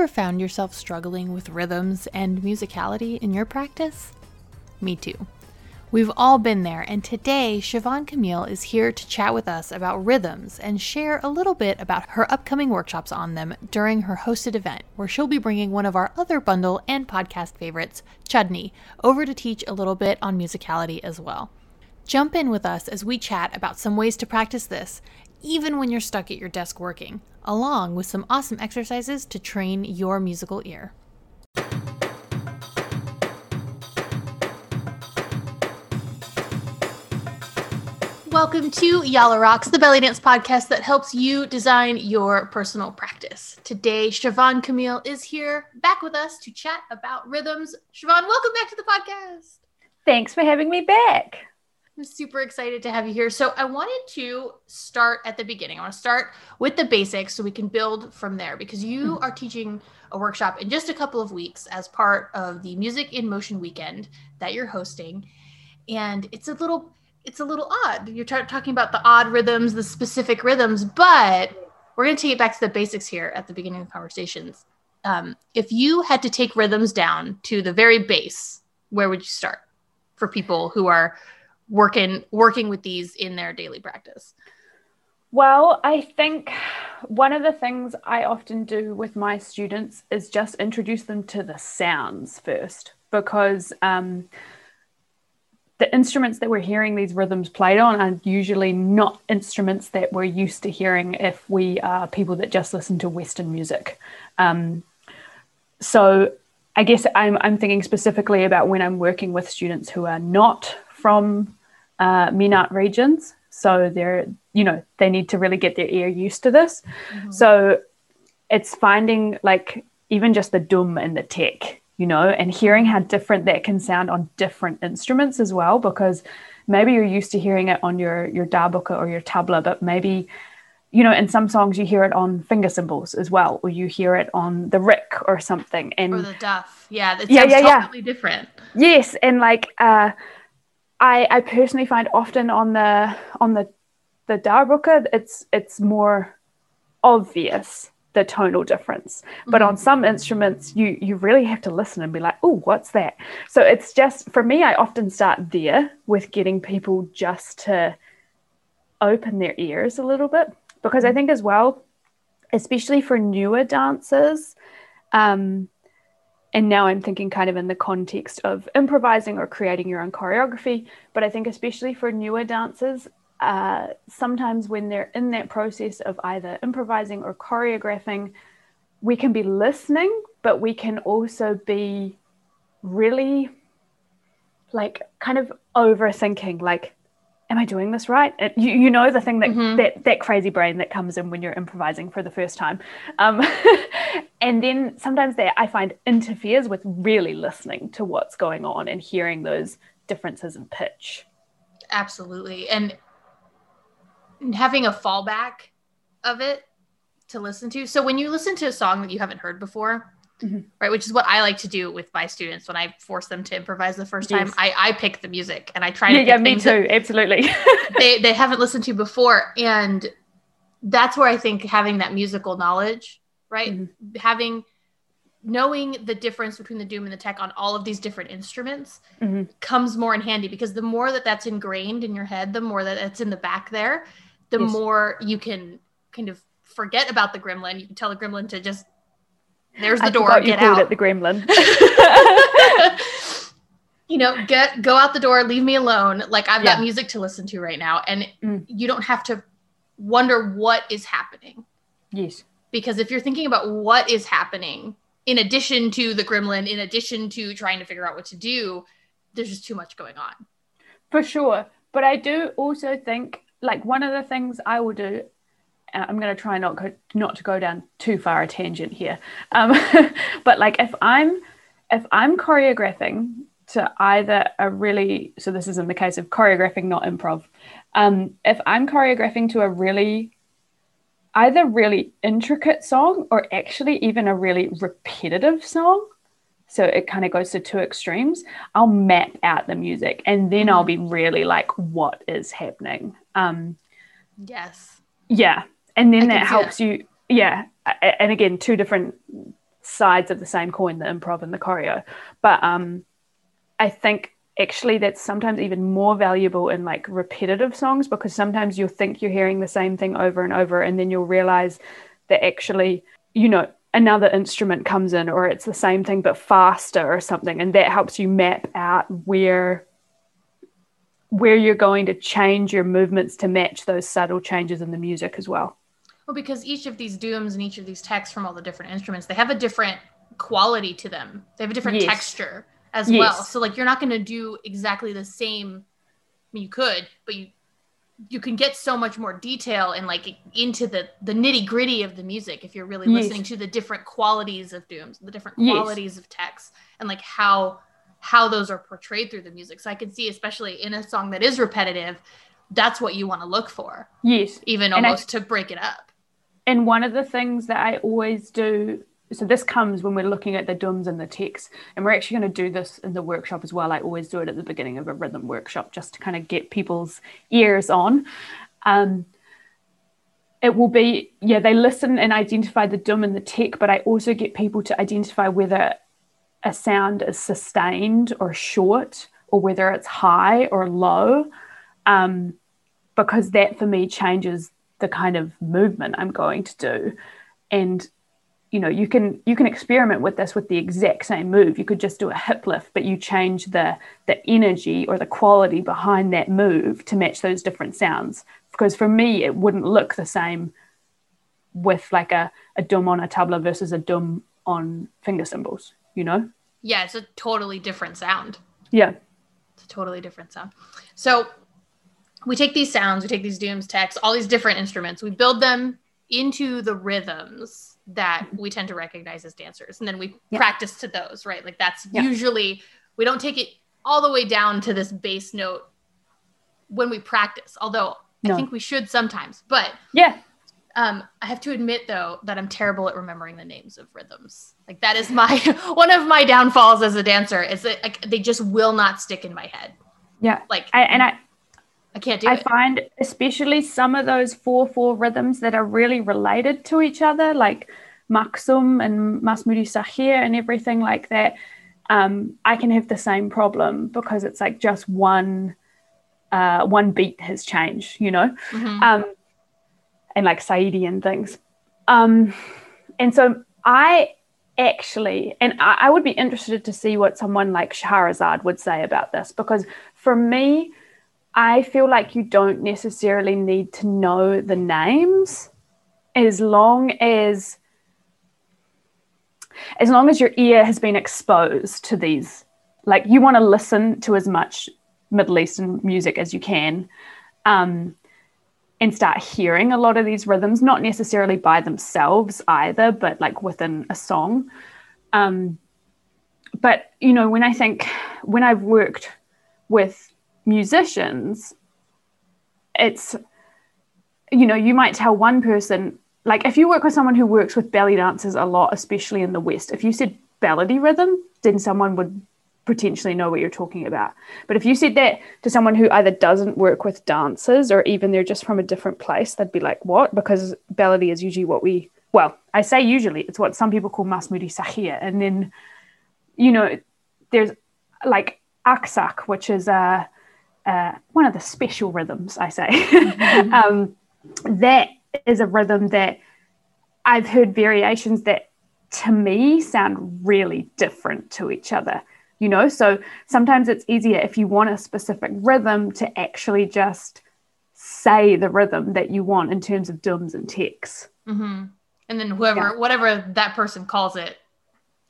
Ever found yourself struggling with rhythms and musicality in your practice? Me too. We've all been there, and today Siobhan Camille is here to chat with us about rhythms and share a little bit about her upcoming workshops on them during her hosted event, where she'll be bringing one of our other bundle and podcast favorites, Chudney, over to teach a little bit on musicality as well. Jump in with us as we chat about some ways to practice this, even when you're stuck at your desk working along with some awesome exercises to train your musical ear. Welcome to Yalla Rocks, the belly dance podcast that helps you design your personal practice. Today, Siobhan Camille is here back with us to chat about rhythms. Siobhan, welcome back to the podcast. Thanks for having me back. I'm super excited to have you here. So, I wanted to start at the beginning. I want to start with the basics so we can build from there because you mm-hmm. are teaching a workshop in just a couple of weeks as part of the Music in Motion weekend that you're hosting. And it's a little it's a little odd. You're t- talking about the odd rhythms, the specific rhythms, but we're going to take it back to the basics here at the beginning of the conversations. Um, if you had to take rhythms down to the very base, where would you start for people who are working working with these in their daily practice? Well, I think one of the things I often do with my students is just introduce them to the sounds first, because um, the instruments that we're hearing these rhythms played on are usually not instruments that we're used to hearing if we are people that just listen to Western music. Um, so I guess I'm, I'm thinking specifically about when I'm working with students who are not from uh, MENAT regions. So they're, you know, they need to really get their ear used to this. Mm-hmm. So it's finding like even just the dum and the tek, you know, and hearing how different that can sound on different instruments as well, because maybe you're used to hearing it on your your darbuka or your tabla, but maybe you know, in some songs you hear it on finger cymbals as well, or you hear it on the riq or something, and or the duff. Yeah, it yeah, yeah, totally yeah. different. Yes, and like uh, I, I personally find often on the on the the darbuka it's it's more obvious the tonal difference but on mm-hmm. some instruments you you really have to listen and be like oh what's that so it's just for me i often start there with getting people just to open their ears a little bit because i mm-hmm. think as well especially for newer dancers um, and now I'm thinking kind of in the context of improvising or creating your own choreography. But I think, especially for newer dancers, uh, sometimes when they're in that process of either improvising or choreographing, we can be listening, but we can also be really like kind of overthinking, like, am I doing this right? It, you, you know the thing that, mm-hmm. that that crazy brain that comes in when you're improvising for the first time, um, and then sometimes that I find interferes with really listening to what's going on and hearing those differences in pitch. Absolutely, and having a fallback of it to listen to. So when you listen to a song that you haven't heard before, Mm-hmm. right which is what i like to do with my students when i force them to improvise the first time. I, I pick the music and i try to yeah, yeah me too absolutely they, they haven't listened to before and that's where i think having that musical knowledge right mm-hmm. having knowing the difference between the doom and the tek on all of these different instruments mm-hmm. comes more in handy because the more that that's ingrained in your head the more that it's in the back there the yes. more you can kind of forget about the gremlin you can tell the gremlin to just there's the I door. Get out. The gremlin. you know, get go out the door. Leave me alone. Like I've yeah. got music to listen to right now, and mm. you don't have to wonder what is happening. Yes. Because if you're thinking about what is happening, in addition to the gremlin, in addition to trying to figure out what to do, there's just too much going on. For sure. But I do also think, like, one of the things I will do I'm going to try not go, not to go down too far a tangent here, um, but like if I'm if I'm choreographing to either a really so this is in the case of choreographing, not improv. Um, if I'm choreographing to a really either really intricate song or actually even a really repetitive song, so it kind of goes to two extremes. I'll map out the music and then I'll mm-hmm. be really like, what is happening? Um, yes. Yeah and then that helps you yeah, and again, two different sides of the same coin, the improv and the choreo. But um, I think actually that's sometimes even more valuable in like repetitive songs because sometimes you'll think you're hearing the same thing over and over, and then you'll realize that actually, you know, another instrument comes in or it's the same thing but faster or something, and that helps you map out where where you're going to change your movements to match those subtle changes in the music as well. Well, because each of these dooms and each of these teks from all the different instruments, they have a different quality to them. They have a different yes. texture as yes. well. So like you're not going to do exactly the same. I mean, you could, but you you can get so much more detail and like into the the nitty gritty of the music if you're really yes. listening to the different qualities of dooms, the different qualities of teks, and like how how those are portrayed through the music. So I can see, especially in a song that is repetitive, that's what you want to look for. Yes, even almost I, to break it up. And one of the things that I always do, so this comes when we're looking at the dooms and the teks, and we're actually going to do this in the workshop as well. I always do it at the beginning of a rhythm workshop just to kind of get people's ears on. Um, it will be, yeah, they listen and identify the doom and the tek, but I also get people to identify whether a sound is sustained or short or whether it's high or low. Um, because that for me changes the kind of movement I'm going to do. And you know, you can you can experiment with this with the exact same move. You could just do a hip lift, but you change the the energy or the quality behind that move to match those different sounds. Because for me, it wouldn't look the same with like a, a dum on a tabla versus a dum on finger cymbals, you know? Yeah, it's a totally different sound. Yeah. It's a totally different sound. So we take these sounds, we take these dooms, teks, all these different instruments, we build them into the rhythms that we tend to recognize as dancers. And then we yeah. practice to those, right? Like that's yeah. usually, we don't take it all the way down to this bass note when we practice, although no. I think we should sometimes. But yeah. Um, I have to admit though that I'm terrible at remembering the names of rhythms. Like that is my one of my downfalls as a dancer is that like they just will not stick in my head. Yeah. Like I, and I I can't do it. I it. find especially some of those four four rhythms that are really related to each other, like Maksum and Masmudi Sahir and everything like that. Um, I can have the same problem because it's like just one uh, one beat has changed, you know, mm-hmm. um, and like Saidi and things. Um, and so I actually, and I, I would be interested to see what someone like Shahrazad would say about this because for me, I feel like you don't necessarily need to know the names as long as as long as your ear has been exposed to these. Like you want to listen to as much middle eastern music as you can um, and start hearing a lot of these rhythms not necessarily by themselves either but like within a song. Um, but you know when i think when i've worked with musicians, it's, you know, you might tell one person, like if you work with someone who works with belly dancers a lot, especially in the West, if you said baladi rhythm, then someone would potentially know what you're talking about. But if you said that to someone who either doesn't work with dancers or even they're just from a different place, they'd be like, what? Because baladi is usually what we, well, I say usually, it's what some people call masmudi sahir. And then, you know, there's like aksak, which is a, uh, one of the special rhythms, I say. Mm-hmm. um, that is a rhythm that I've heard variations that to me sound really different to each other. You know, so sometimes it's easier if you want a specific rhythm to actually just say the rhythm that you want in terms of dooms and teks. Mm-hmm. And then whoever, yeah. whatever that person calls it,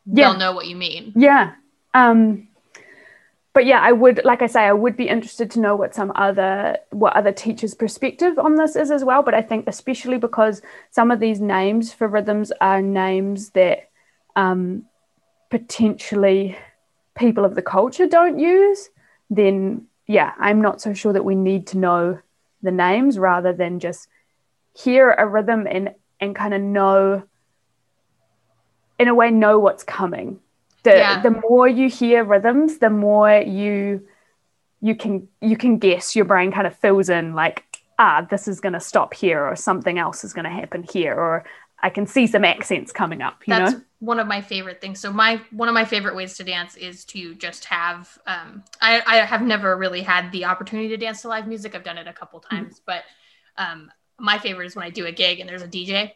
they'll know what you mean. Yeah. Um, but yeah, I would, like I say, I would be interested to know what some other, what other teachers' perspective on this is as well. But I think especially because some of these names for rhythms are names that um, potentially people of the culture don't use, then yeah, I'm not so sure that we need to know the names rather than just hear a rhythm and and kind of know, in a way, know what's coming the yeah. the more you hear rhythms the more you you can you can guess your brain kind of fills in like ah this is going to stop here or something else is going to happen here or I can see some accents coming up. You That's know, one of my favorite things. So my one of my favorite ways to dance is to just have. Um, I I have never really had the opportunity to dance to live music. I've done it a couple Mm-hmm. times, but um, my favorite is when I do a gig and there's a DJ,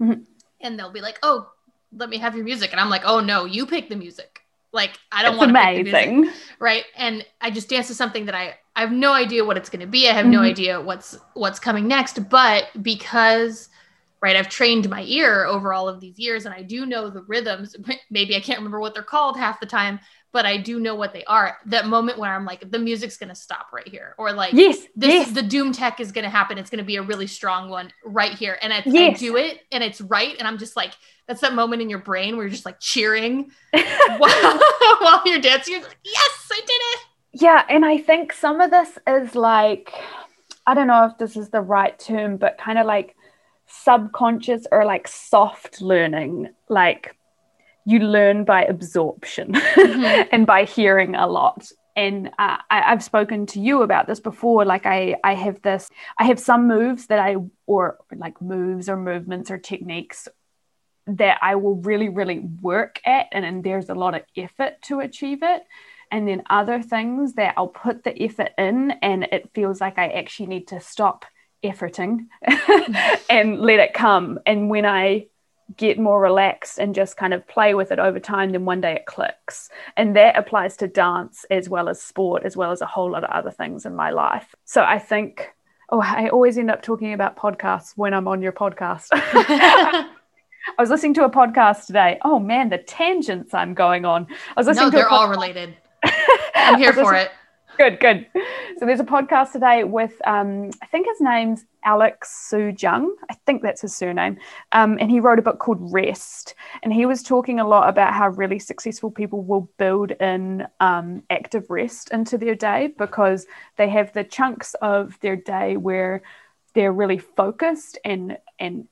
Mhm. and they'll be like, "Oh, let me have your music," and I'm like, "Oh no, you pick the music." Like I don't want the music, amazing. right? And I just dance to something that I I have no idea what it's going to be. I have no Mhm. idea what's what's coming next, but because right I've trained my ear over all of these years and I do know the rhythms. Maybe I can't remember what they're called half the time, but I do know what they are. That moment where I'm like the music's to stop right here or like Yes, this yes, the doom tek is to happen. It's to be a really strong one right here. And it's, Yes. I do it and it's right. And I'm just like, that's that moment in your brain where you're just like cheering while, while you're dancing. You're like, yes, I did it. Yeah, and I think some of this is like, I don't know if this is the right term, but kind of like subconscious or like soft learning. Like you learn by absorption Mhm. and by hearing a lot. And uh, I, I've spoken to you about this before. Like I, I have this, I have some moves that I, or like moves or movements or techniques that I will really, really work at, and then there's a lot of effort to achieve it. And then other things that I'll put the effort in, and it feels like I actually need to stop efforting and let it come. And when I get more relaxed and just kind of play with it over time, then one day it clicks. And that applies to dance as well as sport, as well as a whole lot of other things in my life. So I think, oh, I always end up talking about podcasts when I'm on your podcast. I was listening to a podcast today. Oh man, the tangents I'm going on. I was listening no, to a they're all related. I'm here for it. Good, good. So there's a podcast today with um, I think his name's Alex Soojung. I think that's his surname. Um, and he wrote a book called Rest. And he was talking a lot about how really successful people will build in um, active rest into their day because they have the chunks of their day where they're really focused and and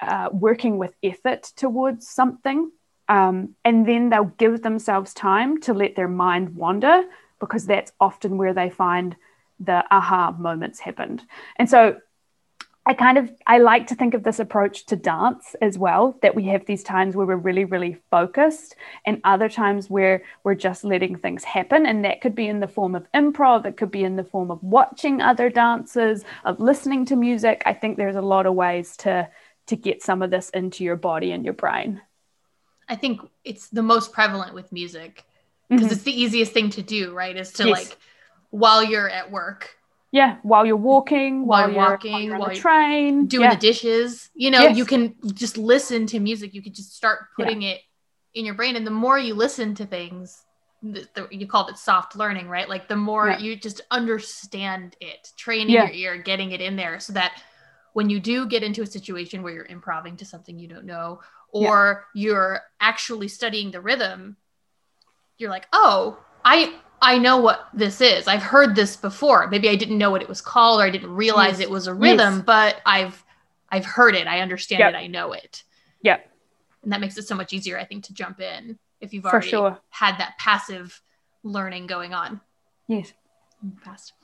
uh, working with effort towards something. Um, and then they'll give themselves time to let their mind wander because that's often where they find the aha moments happened. And so I kind of I like to think of this approach to dance as well that we have these times where we're really really focused and other times where we're just letting things happen. And that could be in the form of improv it could be in the form of watching other dancers of listening to music. I think there's a lot of ways to to get some of this into your body and your brain. I think it's the most prevalent with music because Mhm. it's the easiest thing to do, right? Is to Yes. like while you're at work, yeah while you're walking While while, you're walking, while you're on while the train doing yeah. the dishes, you know, Yes. you can just listen to music. You could just start putting it in your brain. And the more you listen to things, the, the, you called it soft learning, right? Like the more Yeah. you just understand it, training Yeah. your ear, getting it in there so that when you do get into a situation where you're improving to something you don't know, or you're actually studying the rhythm, you're like, oh, I I know what this is. I've heard this before. Maybe I didn't know what it was called or I didn't realize Yes. it was a rhythm, Yes. but I've I've heard it. I understand Yep. it. I know it. Yep. And that makes it so much easier, I think, to jump in if you've for already sure had that passive learning going on. yes Fast.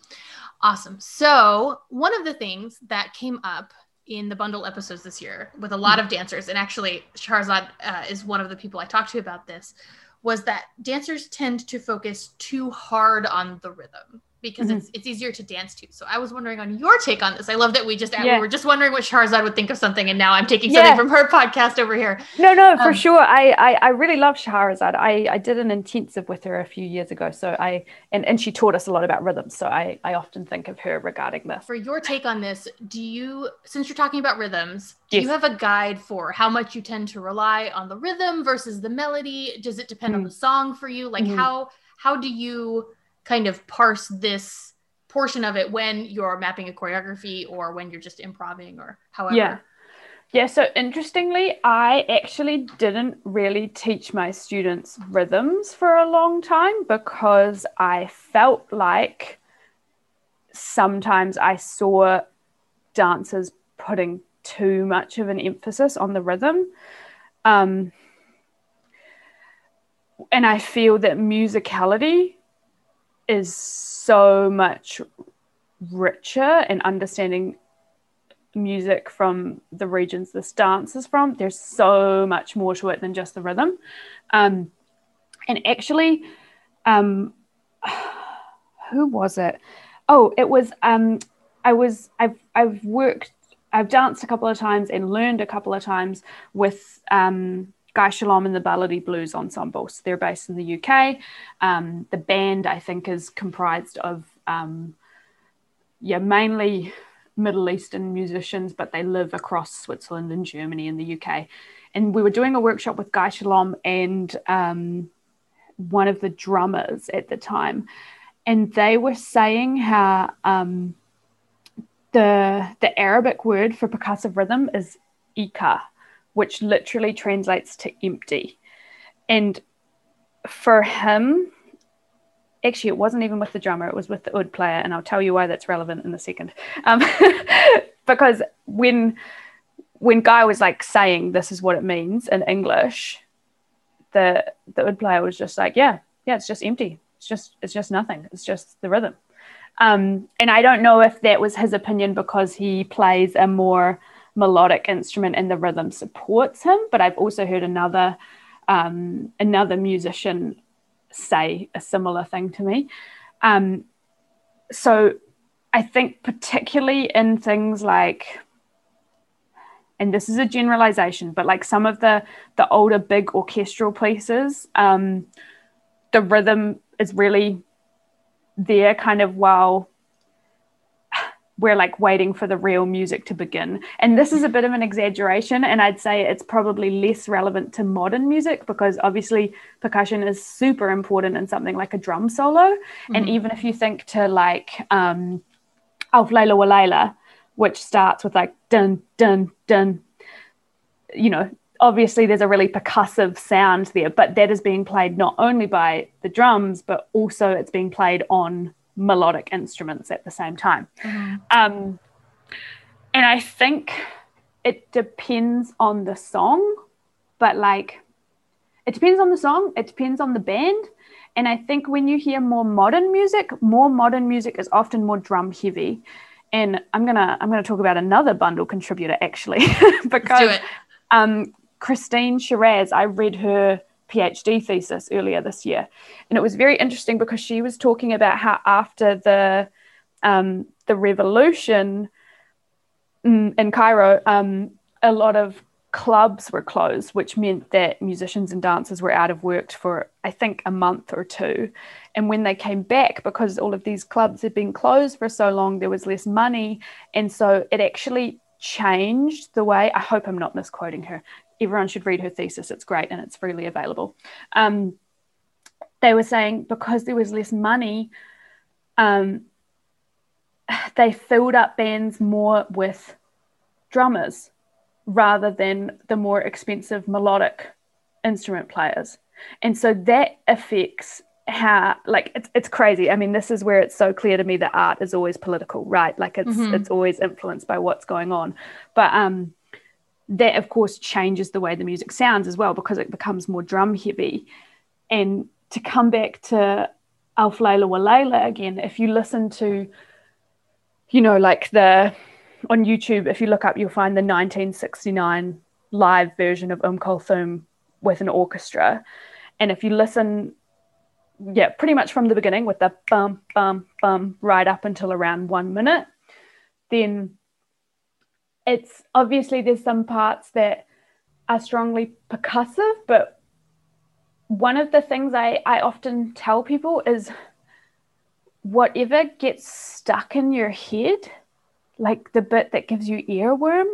Awesome. So, one of the things that came up in the bundle episodes this year with a lot of dancers, and actually, Shahrazad uh, is one of the people I talked to about this, was that dancers tend to focus too hard on the rhythm because Mhm. it's it's easier to dance to. So I was wondering on your take on this. I love that we just Yeah. we were just wondering what Shahrazad would think of something, and now I'm taking Yeah. something from her podcast over here. No, no, for Um, sure. I, I, I really love Shahrazad. I, I did an intensive with her a few years ago. So I and, and she taught us a lot about rhythms. So I, I often think of her regarding this. For your take on this, do you, since you're talking about rhythms, do you have a guide for how much you tend to rely on the rhythm versus the melody? Does it depend on Mm. the song for you? Like Mhm. how how do you kind of parse this portion of it when you're mapping a choreography or when you're just improvising or however? Yeah. Yeah, so interestingly, I actually didn't really teach my students rhythms for a long time because I felt like sometimes I saw dancers putting too much of an emphasis on the rhythm. Um, and I feel that musicality is so much richer in understanding music from the regions this dance is from. There's so much more to it than just the rhythm. Um, and actually, um, who was it? Oh, it was. Um, I was. I've I've worked. I've danced a couple of times and learned a couple of times with um, Guy Schalom and the Baladi Blues Ensemble. So they're based in the UK. Um, the band, I think, is comprised of um, yeah, mainly Middle Eastern musicians, but they live across Switzerland and Germany and the UK. And we were doing a workshop with Guy Schalom and um, one of the drummers at the time, and they were saying how um, the the Arabic word for percussive rhythm is iqa, which literally translates to empty. And for him, actually it wasn't even with the drummer it was with the oud player and i'll tell you why that's relevant in a second. Um, because when when guy was like saying this is what it means in english the the oud player was just like yeah yeah it's just empty. It's just it's just nothing. It's just the rhythm. Um, and i don't know if that was his opinion because he plays a more melodic instrument and the rhythm supports him but i've also heard another um, another musician say a similar thing to me. Um, so I think, particularly in things like, and this is a generalization, but like some of the the older big orchestral pieces, um, the rhythm is really there, kind of while we're like waiting for the real music to begin. And this is a bit of an exaggeration. And I'd say it's probably less relevant to modern music because obviously percussion is super important in something like a drum solo. Mm-hmm. And even if you think to like um, Alf Layla Wa Layla, which starts with like dun, dun, dun, you know, obviously there's a really percussive sound there, but that is being played not only by the drums, but also it's being played on melodic instruments at the same time. Mm-hmm. Um, and I think it depends on the song, but like it depends on the song, it depends on the band. And I think when you hear more modern music, more modern music is often more drum heavy. And I'm gonna I'm gonna talk about another bundle contributor actually because um, Christine Shiraz, I read her PhD thesis earlier this year. And it was very interesting because she was talking about how after the um, the revolution in, in Cairo, um, a lot of clubs were closed, which meant that musicians and dancers were out of work for, I think, a month or two. And when they came back, because all of these clubs had been closed for so long, there was less money. And so it actually changed the way, I hope I'm not misquoting her, everyone should read her thesis. It's great and it's freely available. Um, they were saying because there was less money, um, they filled up bands more with drummers rather than the more expensive melodic instrument players. And so that affects how like it's, it's crazy i mean this is where it's so clear to me that art is always political right like it's mm-hmm. it's always influenced by what's going on but um that of course changes the way the music sounds as well because it becomes more drum heavy. And to come back to Alf Layla Wa Layla again if you listen to you know like the on YouTube if you look up you'll find the 1969 live version of Um Kulthum with an orchestra. And if you listen yeah pretty much from the beginning with the bum bum bum right up until around 1 minute then it's obviously there's some parts that are strongly percussive, but one of the things I, I often tell people is whatever gets stuck in your head, like the bit that gives you earworm,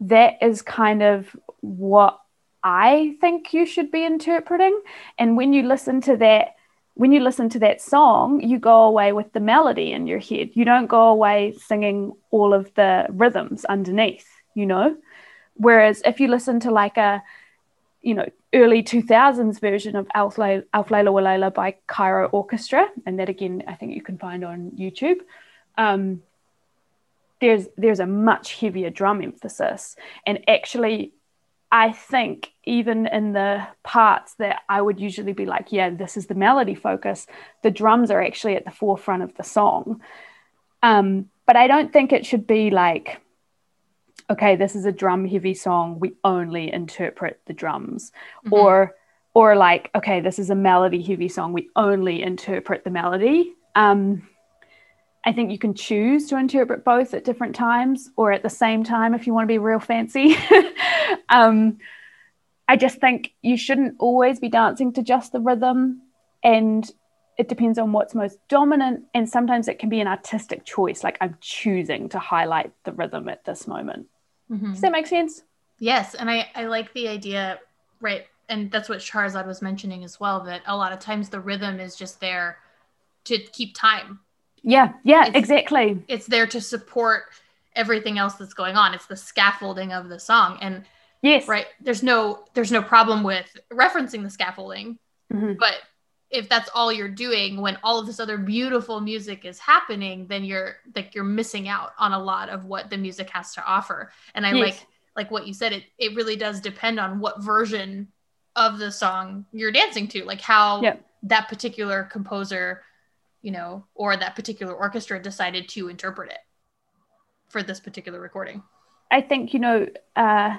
that is kind of what I think you should be interpreting. And when you listen to that when you listen to that song, you go away with the melody in your head. You don't go away singing all of the rhythms underneath, you know? Whereas if you listen to like a, you know, early 2000s version of Alf Layla Wa by Cairo Orchestra, and that again, I think you can find on YouTube, um, there's, there's a much heavier drum emphasis. And actually, I think even in the parts that I would usually be like, yeah, this is the melody focus, the drums are actually at the forefront of the song. Um, but I don't think it should be like okay, this is a drum heavy song, we only interpret the drums. Mm-hmm. Or or like, okay, this is a melody heavy song, we only interpret the melody. Um, I think you can choose to interpret both at different times or at the same time if you want to be real fancy. um, I just think you shouldn't always be dancing to just the rhythm. And it depends on what's most dominant. And sometimes it can be an artistic choice, like I'm choosing to highlight the rhythm at this moment. Mm-hmm. Does that make sense? Yes. And I, I like the idea, right? And that's what Shahrazad was mentioning as well, that a lot of times the rhythm is just there to keep time. Yeah, yeah, it's, exactly. It's there to support everything else that's going on. It's the scaffolding of the song. And yes, right. There's no there's no problem with referencing the scaffolding. Mm-hmm. But if that's all you're doing when all of this other beautiful music is happening, then you're like you're missing out on a lot of what the music has to offer. And I yes. like like what you said, it it really does depend on what version of the song you're dancing to, like how yep. that particular composer, you know, or that particular orchestra decided to interpret it for this particular recording. I think, you know, uh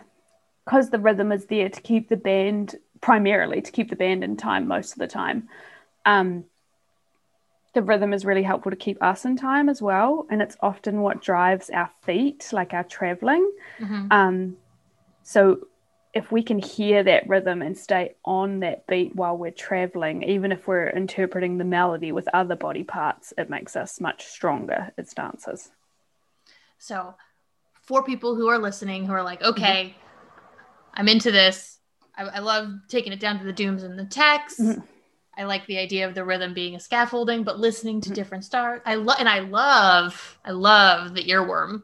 because the rhythm is there to keep the band primarily to keep the band in time most of the time. Um, the rhythm is really helpful to keep us in time as well, and it's often what drives our feet, like our traveling. Mm-hmm. Um, so if we can hear that rhythm and stay on that beat while we're traveling, even if we're interpreting the melody with other body parts, it makes us much stronger as dancers. So, for people who are listening who are like, okay, mm-hmm. I'm into this, I, I love taking it down to the dooms and the text. Mm-hmm. I like the idea of the rhythm being a scaffolding, but listening to mm-hmm. different stars. I love, and I love, I love the earworm.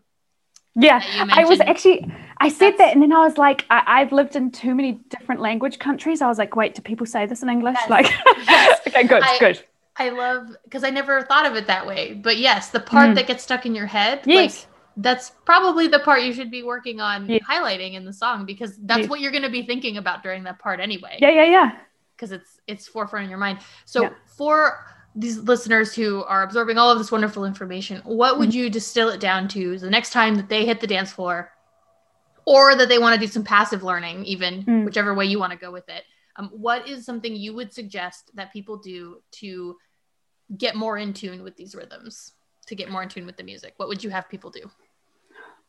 Yeah, I was actually, I said That's, that, and then I was like, I, have lived in too many different language countries. I was like, wait, do people say this in English? Yes, like, yes. okay, good, I, good. I love because I never thought of it that way. But yes, the part mm. that gets stuck in your head, yes. like that's probably the part you should be working on yeah. highlighting in the song because that's yeah. what you're going to be thinking about during that part anyway. Yeah, yeah, yeah. Because it's it's forefront in your mind. So yeah. for these listeners who are absorbing all of this wonderful information, what would mm-hmm. you distill it down to the next time that they hit the dance floor, or that they want to do some passive learning, even mm. whichever way you want to go with it? Um, what is something you would suggest that people do to get more in tune with these rhythms? To get more in tune with the music, what would you have people do?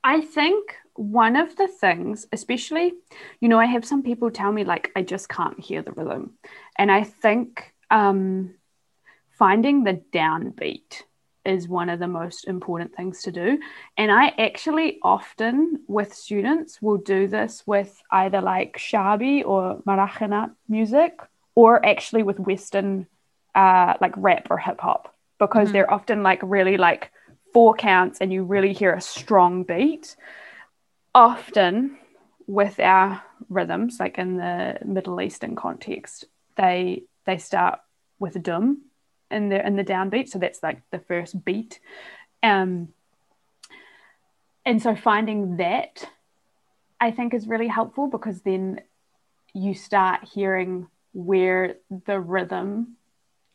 I think one of the things, especially, you know, I have some people tell me like I just can't hear the rhythm. And I think um, finding the downbeat is one of the most important things to do. And I actually often with students will do this with either like Shabi or Mahraganat music or actually with Western uh, like rap or hip hop because mm-hmm. they're often like really like four counts and you really hear a strong beat. Often with our rhythms, like in the Middle Eastern context, they they start with a dum in the in the downbeat. So that's like the first beat. Um, and so finding that I think is really helpful because then you start hearing where the rhythm,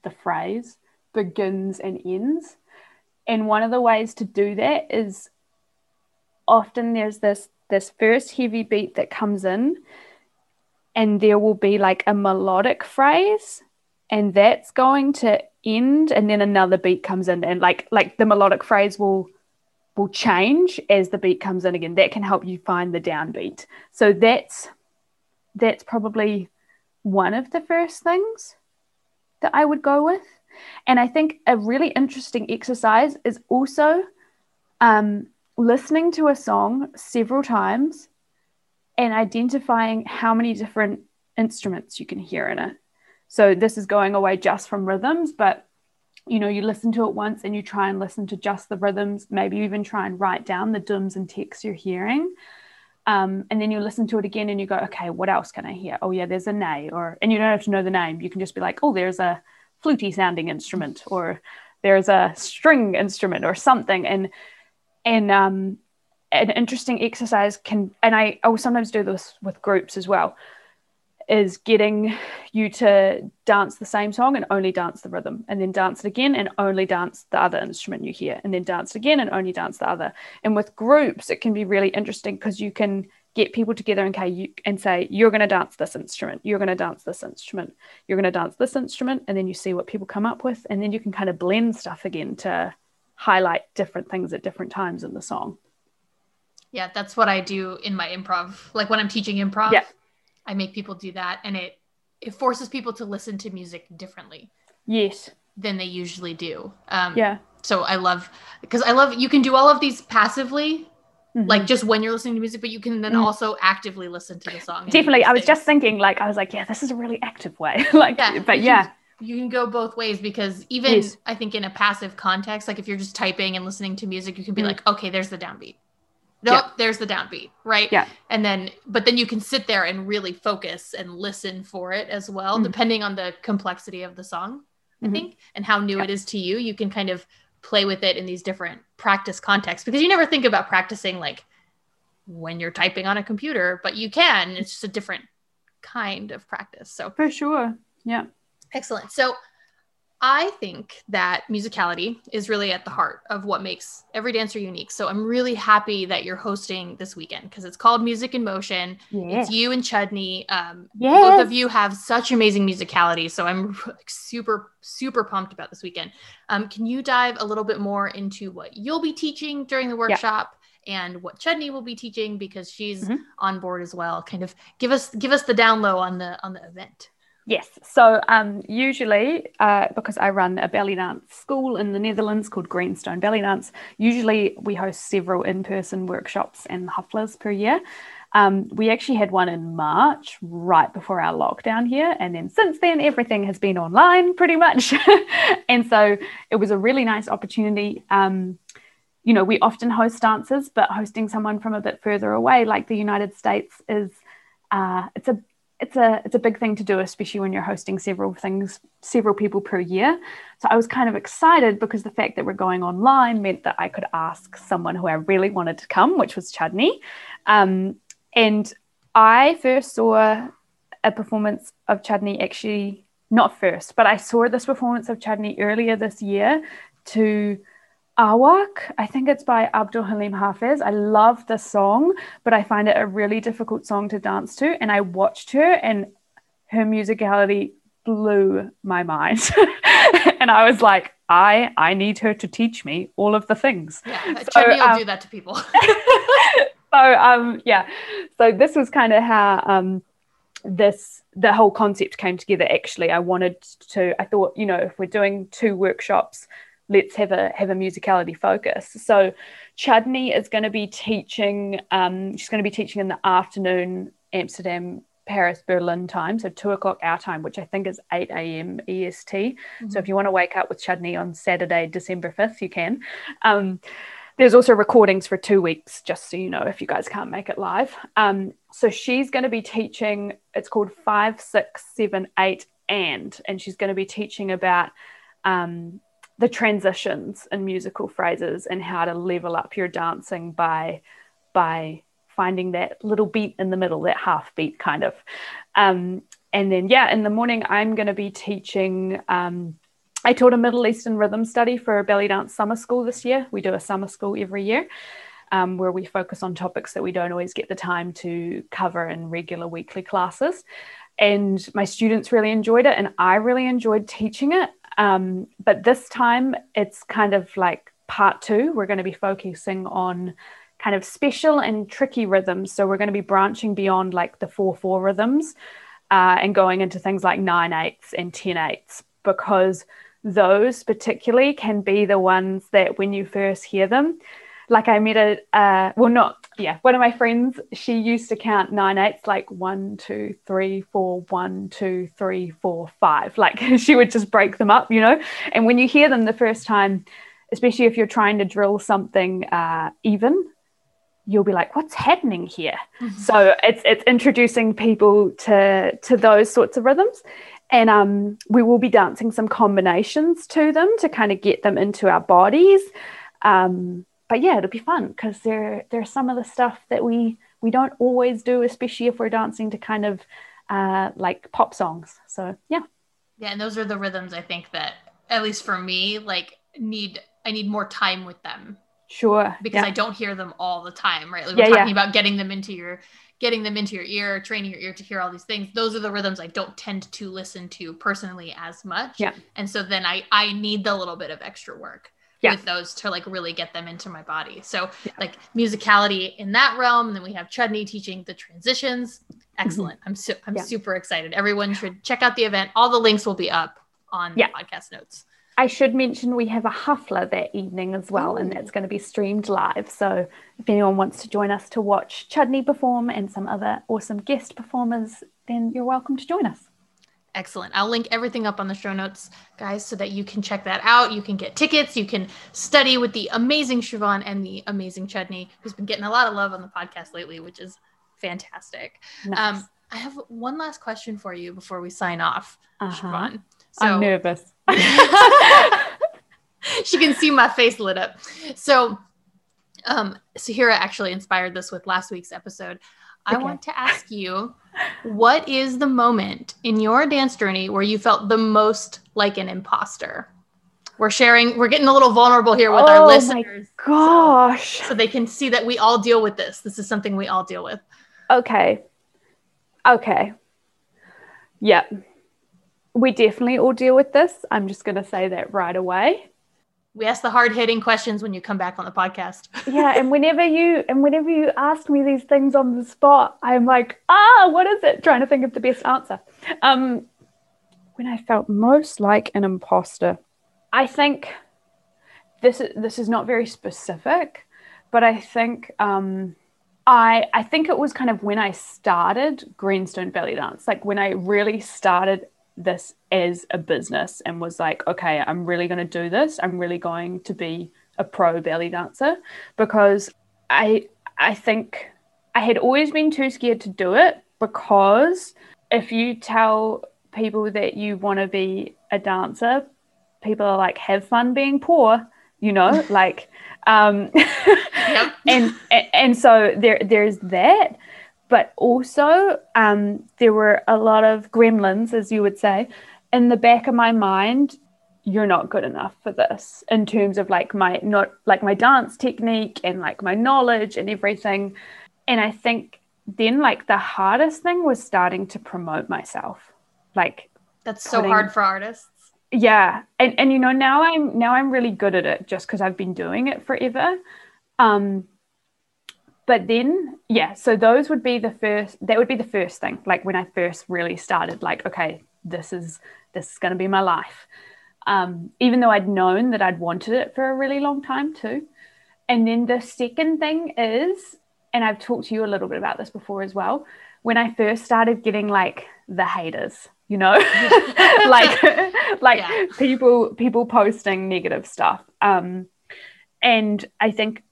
the phrase begins and ends. And one of the ways to do that is often there's this this first heavy beat that comes in and there will be like a melodic phrase and that's going to end and then another beat comes in and like like the melodic phrase will will change as the beat comes in again. That can help you find the downbeat. So that's that's probably one of the first things that i would go with and I think a really interesting exercise is also um, listening to a song several times and identifying how many different instruments you can hear in it. So this is going away just from rhythms, but you know, you listen to it once and you try and listen to just the rhythms, maybe you even try and write down the dums and teks you're hearing. Um, and then you listen to it again and you go, okay, what else can I hear? Oh yeah, there's a nay, or and you don't have to know the name. You can just be like, oh, there's a fluty sounding instrument or there's a string instrument or something and and um, an interesting exercise can and I, I will sometimes do this with groups as well is getting you to dance the same song and only dance the rhythm, and then dance it again and only dance the other instrument you hear, and then dance it again and only dance the other. And with groups, it can be really interesting because you can get people together and, you, and say, You're going to dance this instrument, you're going to dance this instrument, you're going to dance this instrument, and then you see what people come up with, and then you can kind of blend stuff again to highlight different things at different times in the song. Yeah, that's what I do in my improv. Like when I'm teaching improv, yeah. I make people do that and it it forces people to listen to music differently. Yes. Than they usually do. Um, yeah. So I love because I love you can do all of these passively, mm-hmm. like just when you're listening to music, but you can then mm-hmm. also actively listen to the song. Definitely. I was just thinking, like, I was like, yeah, this is a really active way. like, yeah, but yeah. Can, you can go both ways because even yes. I think in a passive context, like if you're just typing and listening to music, you can be mm-hmm. like, okay, there's the downbeat nope, yeah. there's the downbeat, right? Yeah. And then, but then you can sit there and really focus and listen for it as well, mm-hmm. depending on the complexity of the song, I mm-hmm. think, and how new yeah. it is to you. You can kind of play with it in these different practice contexts because you never think about practicing like when you're typing on a computer, but you can. It's just a different kind of practice. So, for sure. Yeah. Excellent. So, I think that musicality is really at the heart of what makes every dancer unique. So I'm really happy that you're hosting this weekend because it's called Music in Motion. It's you and Chudney. Um, yes. Both of you have such amazing musicality. So I'm super, super pumped about this weekend. Um, can you dive a little bit more into what you'll be teaching during the workshop? Yeah and what Chudney will be teaching because she's mm-hmm. on board as well. Kind of give us give us the down low on the on the event. Yes. So um, usually, uh, because I run a belly dance school in the Netherlands called Greenstone Belly Dance, usually we host several in person workshops and haflas per year. Um, we actually had one in March, right before our lockdown here. And then since then, everything has been online pretty much. and so it was a really nice opportunity. Um, you know, we often host dancers, but hosting someone from a bit further away, like the United States, is uh, it's a it's a it's a big thing to do, especially when you're hosting several things, several people per year. So I was kind of excited because the fact that we're going online meant that I could ask someone who I really wanted to come, which was Chudney. Um, and I first saw a performance of Chudney actually not first, but I saw this performance of Chudney earlier this year to Ahwak, I think it's by Abdul Halim Hafez. I love the song, but I find it a really difficult song to dance to. And I watched her, and her musicality blew my mind. and I was like, I I need her to teach me all of the things. Yeah, so, will um, do that to people. so um yeah, so this was kind of how um this the whole concept came together. Actually, I wanted to. I thought, you know, if we're doing two workshops let's have a have a musicality focus. So Chudney is going to be teaching. Um, she's going to be teaching in the afternoon Amsterdam, Paris, Berlin time, so two o'clock our time, which I think is eight a.m. EST. Mm-hmm. So if you want to wake up with Chudney on Saturday, December fifth, you can. Um, there's also recordings for two weeks, just so you know, if you guys can't make it live. Um, so she's going to be teaching. It's called five, six, seven, eight, and, and she's going to be teaching about um, the transitions in musical phrases and how to level up your dancing by by finding that little beat in the middle, that half beat kind of. Um, and then yeah, in the morning I'm going to be teaching. Um, I taught a Middle Eastern rhythm study for a belly dance summer school this year. We do a summer school every year. Um, where we focus on topics that we don't always get the time to cover in regular weekly classes. And my students really enjoyed it, and I really enjoyed teaching it. Um, but this time it's kind of like part two. We're going to be focusing on kind of special and tricky rhythms. So we're going to be branching beyond like the 4 4 rhythms uh, and going into things like 9 eighths and 10 eighths because those particularly can be the ones that when you first hear them, like I met a uh, well not yeah one of my friends she used to count nine eights like one two three four one two three four five. Like she would just break them up you know? And when you hear them the first time especially if you're trying to drill something uh, even you'll be like what's happening here? Mm-hmm. so it's it's introducing people to to those sorts of rhythms. And um, we will be dancing some combinations to them to kind of get them into our bodies. Um, but yeah, it'll be fun because there there's some of the stuff that we we don't always do, especially if we're dancing to kind of uh, like pop songs. So yeah. Yeah, and those are the rhythms I think that at least for me, like need I need more time with them. Sure. Because yeah. I don't hear them all the time, right? Like we're talking yeah. about getting them into your getting them into your ear, training your ear to hear all these things. Those are the rhythms I don't tend to listen to personally as much. Yeah. And so then I I need the little bit of extra work Yeah. with those to like really get them into my body. So Yeah. like musicality in that realm. And then we have Chudney teaching the transitions. Excellent. I'm su- I'm Mm-hmm. Yeah. super excited. Everyone should check out the event. All the links will be up on the podcast notes. I should mention we have a hafla that evening as well, and that's going to be streamed live. So if anyone wants to join us to watch Chudney perform and some other awesome guest performers, then you're welcome to join us. Excellent. I'll link everything up on the show notes, guys, so that you can check that out. You can get tickets. You can study with the amazing Siobhan and the amazing Chudney, who's been getting a lot of love on the podcast lately, which is fantastic. Nice. Um, I have one last question for you before we sign off, Uh-huh. Siobhan. I'm nervous. she can see my face lit up. So, um, Sahira actually inspired this with last week's episode. I want to ask you, what is the moment in your dance journey where you felt the most like an imposter? We're sharing, we're getting a little vulnerable here with Oh our my listeners. Gosh. So they can see that we all deal with this. This is something we all deal with. Okay. Okay. Yep. We definitely all deal with this. I'm just going to say that right away. We ask the hard hitting questions when you come back on the podcast. yeah and whenever you and whenever you ask me these things on the spot i'm like ah what is it trying to think of the best answer um when i felt most like an imposter i think this is this is not very specific but i think um i i think it was kind of when i started greenstone belly dance like when i really started this as a business and was like okay i'm really going to do this i'm really going to be a pro belly dancer because I I think I had always been too scared to do it because if you tell people that you want to be a dancer, people are like have fun being poor, you know, like um Yep. and and so there there's that but also um there were a lot of gremlins as you would say in the back of my mind you're not good enough for this in terms of like my not like my dance technique and like my knowledge and everything. And i think then like the hardest thing was starting to promote myself like That's so Putting- hard for artists. yeah. And and you know now i'm now i'm really good at it just because i've been doing it forever. Um but then yeah so those would be the first that would be the first thing like when i first really started like okay this is this is going to be my life. Um even though i'd known that i'd wanted it for a really long time too. And then the second thing is and i've talked to you a little bit about this before as well when i first started getting like the haters you know? Like like Yeah. people people posting negative stuff. Um and i think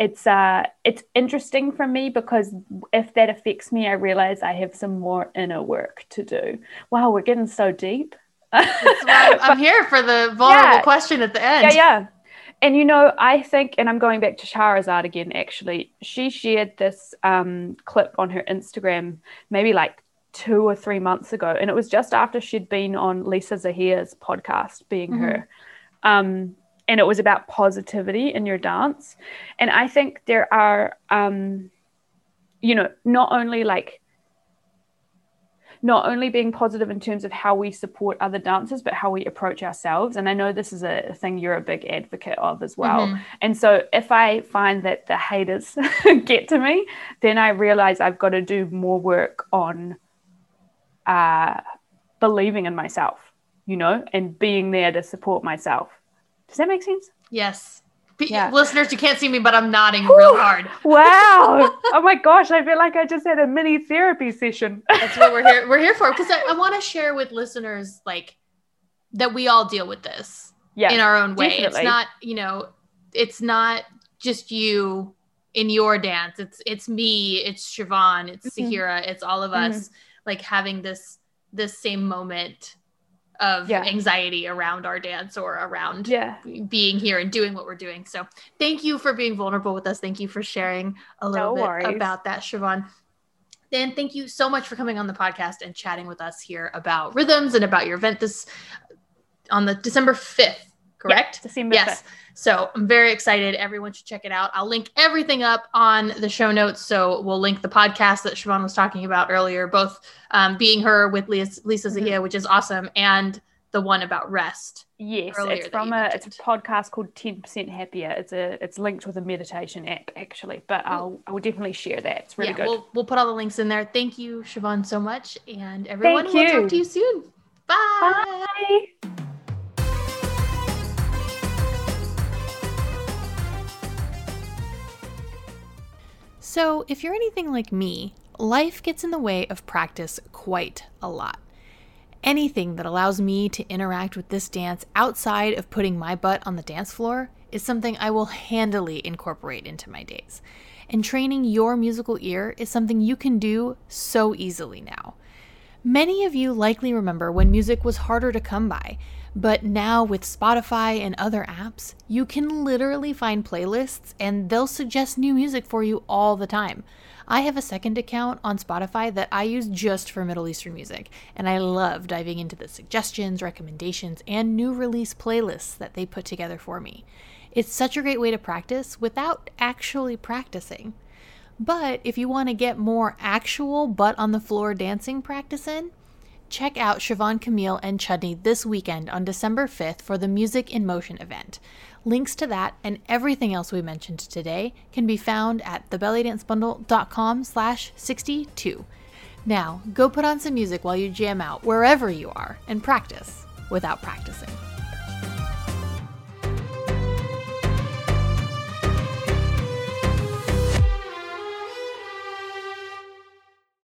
it's uh it's interesting for me because if that affects me i realize i have some more inner work to do wow we're getting so deep I'm here for the vulnerable Yeah. question at the end. yeah yeah and you know i think and i'm going back to Shahrazad again actually she shared this um, clip on her instagram maybe like two or three months ago and it was just after she'd been on lisa zahir's podcast being Mhm. her um, and it was about positivity in your dance and i think there are um, you know not only like not only being positive in terms of how we support other dancers, but how we approach ourselves. And I know this is a thing you're a big advocate of as well. Mhm. And so if I find that the haters get to me, then I realize I've got to do more work on uh, believing in myself, you know, and being there to support myself. Does that make sense? Yes. P- Yeah. Listeners, you can't see me, but I'm nodding real hard. Wow. oh my gosh. I feel like I just had a mini therapy session. That's what we're here. We're here for because I, I want to share with listeners like that we all deal with this yeah. in our own way. definitely. It's not, you know, it's not just you in your dance. It's it's me, it's Siobhan, it's Mhm. Sahira, it's all of us like having this this same moment of Yeah. anxiety around our dance or around yeah. being here and doing what we're doing. So thank you for being vulnerable with us. Thank you for sharing a little No bit worries. about that, Siobhan. Dan, thank you so much for coming on the podcast and chatting with us here about rhythms and about your event this on the December 5th, correct? Yeah, December yes. 5th. So I'm very excited. Everyone should check it out. I'll link everything up on the show notes. So we'll link the podcast that Siobhan was talking about earlier, both um, being her with Lisa, Lisa Mhm. Zahia, which is awesome, and the one about rest. Yes, it's from a it's a podcast called Ten Percent Happier. It's a it's linked with a meditation app actually, but I'll I will definitely share that. It's really yeah, good. We'll, we'll put all the links in there. Thank you, Siobhan, so much. And everyone, Thank we'll you. talk to you soon. Bye. Bye. So, if you're anything like me, life gets in the way of practice quite a lot. Anything that allows me to interact with this dance outside of putting my butt on the dance floor is something I will handily incorporate into my days. And training your musical ear is something you can do so easily now. Many of you likely remember when music was harder to come by, but now with Spotify and other apps, you can literally find playlists and they'll suggest new music for you all the time. I have a second account on Spotify that I use just for Middle Eastern music, and I love diving into the suggestions, recommendations, and new release playlists that they put together for me. It's such a great way to practice without actually practicing. But if you want to get more actual butt on the floor dancing practice in, check out Siobhan Camille and Chudney this weekend on December 5th for the Music in Motion event. Links to that and everything else we mentioned today can be found at thebellydancebundle.com slash 62. Now, go put on some music while you jam out wherever you are and practice without practicing.